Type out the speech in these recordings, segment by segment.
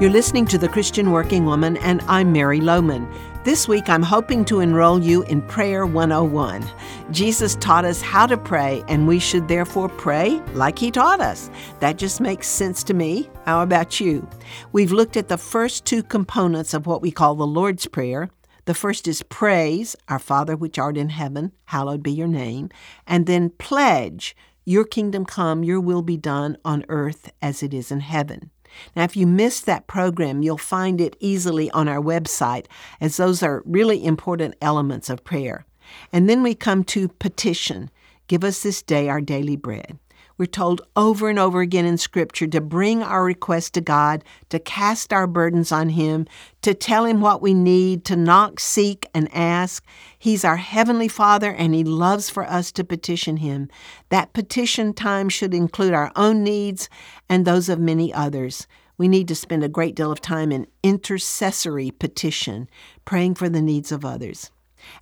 You're listening to The Christian Working Woman, and I'm Mary Lowman. This week, I'm hoping to enroll you in Prayer 101. Jesus taught us how to pray, and we should therefore pray like He taught us. That just makes sense to me. How about you? We've looked at the first two components of what we call the Lord's Prayer. The first is praise, Our Father which art in heaven, hallowed be your name, and then pledge, Your kingdom come, your will be done on earth as it is in heaven. Now, if you missed that program, you'll find it easily on our website, as those are really important elements of prayer. And then we come to petition Give us this day our daily bread. We're told over and over again in Scripture to bring our requests to God, to cast our burdens on Him, to tell Him what we need, to knock, seek, and ask. He's our Heavenly Father, and He loves for us to petition Him. That petition time should include our own needs and those of many others. We need to spend a great deal of time in intercessory petition, praying for the needs of others.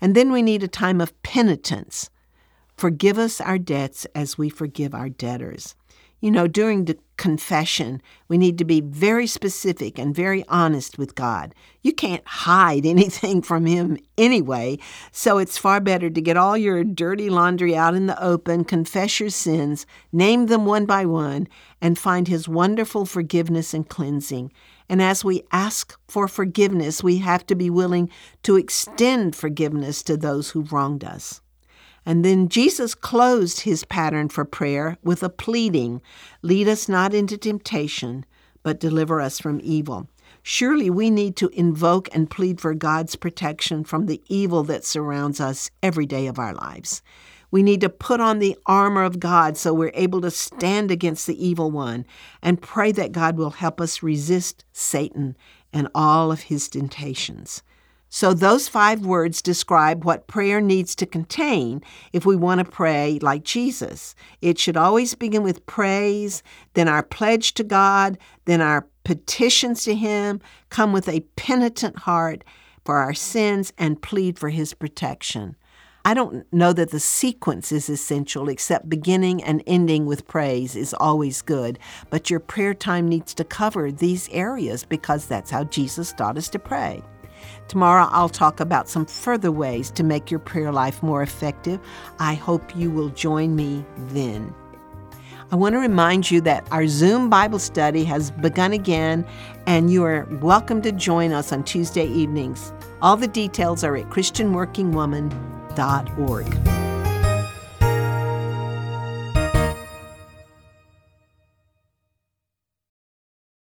And then we need a time of penitence Forgive us our debts as we forgive our debtors. You know, during the confession, we need to be very specific and very honest with God. You can't hide anything from Him anyway, so it's far better to get all your dirty laundry out in the open, confess your sins, name them one by one, and find His wonderful forgiveness and cleansing. And as we ask for forgiveness, we have to be willing to extend forgiveness to those who've wronged us. And then Jesus closed his pattern for prayer with a pleading Lead us not into temptation, but deliver us from evil. Surely we need to invoke and plead for God's protection from the evil that surrounds us every day of our lives. We need to put on the armor of God so we're able to stand against the evil one and pray that God will help us resist Satan and all of his temptations. So, those five words describe what prayer needs to contain if we want to pray like Jesus. It should always begin with praise, then our pledge to God, then our petitions to Him, come with a penitent heart for our sins, and plead for His protection. I don't know that the sequence is essential, except beginning and ending with praise is always good. But your prayer time needs to cover these areas because that's how Jesus taught us to pray. Tomorrow, I'll talk about some further ways to make your prayer life more effective. I hope you will join me then. I want to remind you that our Zoom Bible study has begun again, and you are welcome to join us on Tuesday evenings. All the details are at ChristianWorkingWoman.org.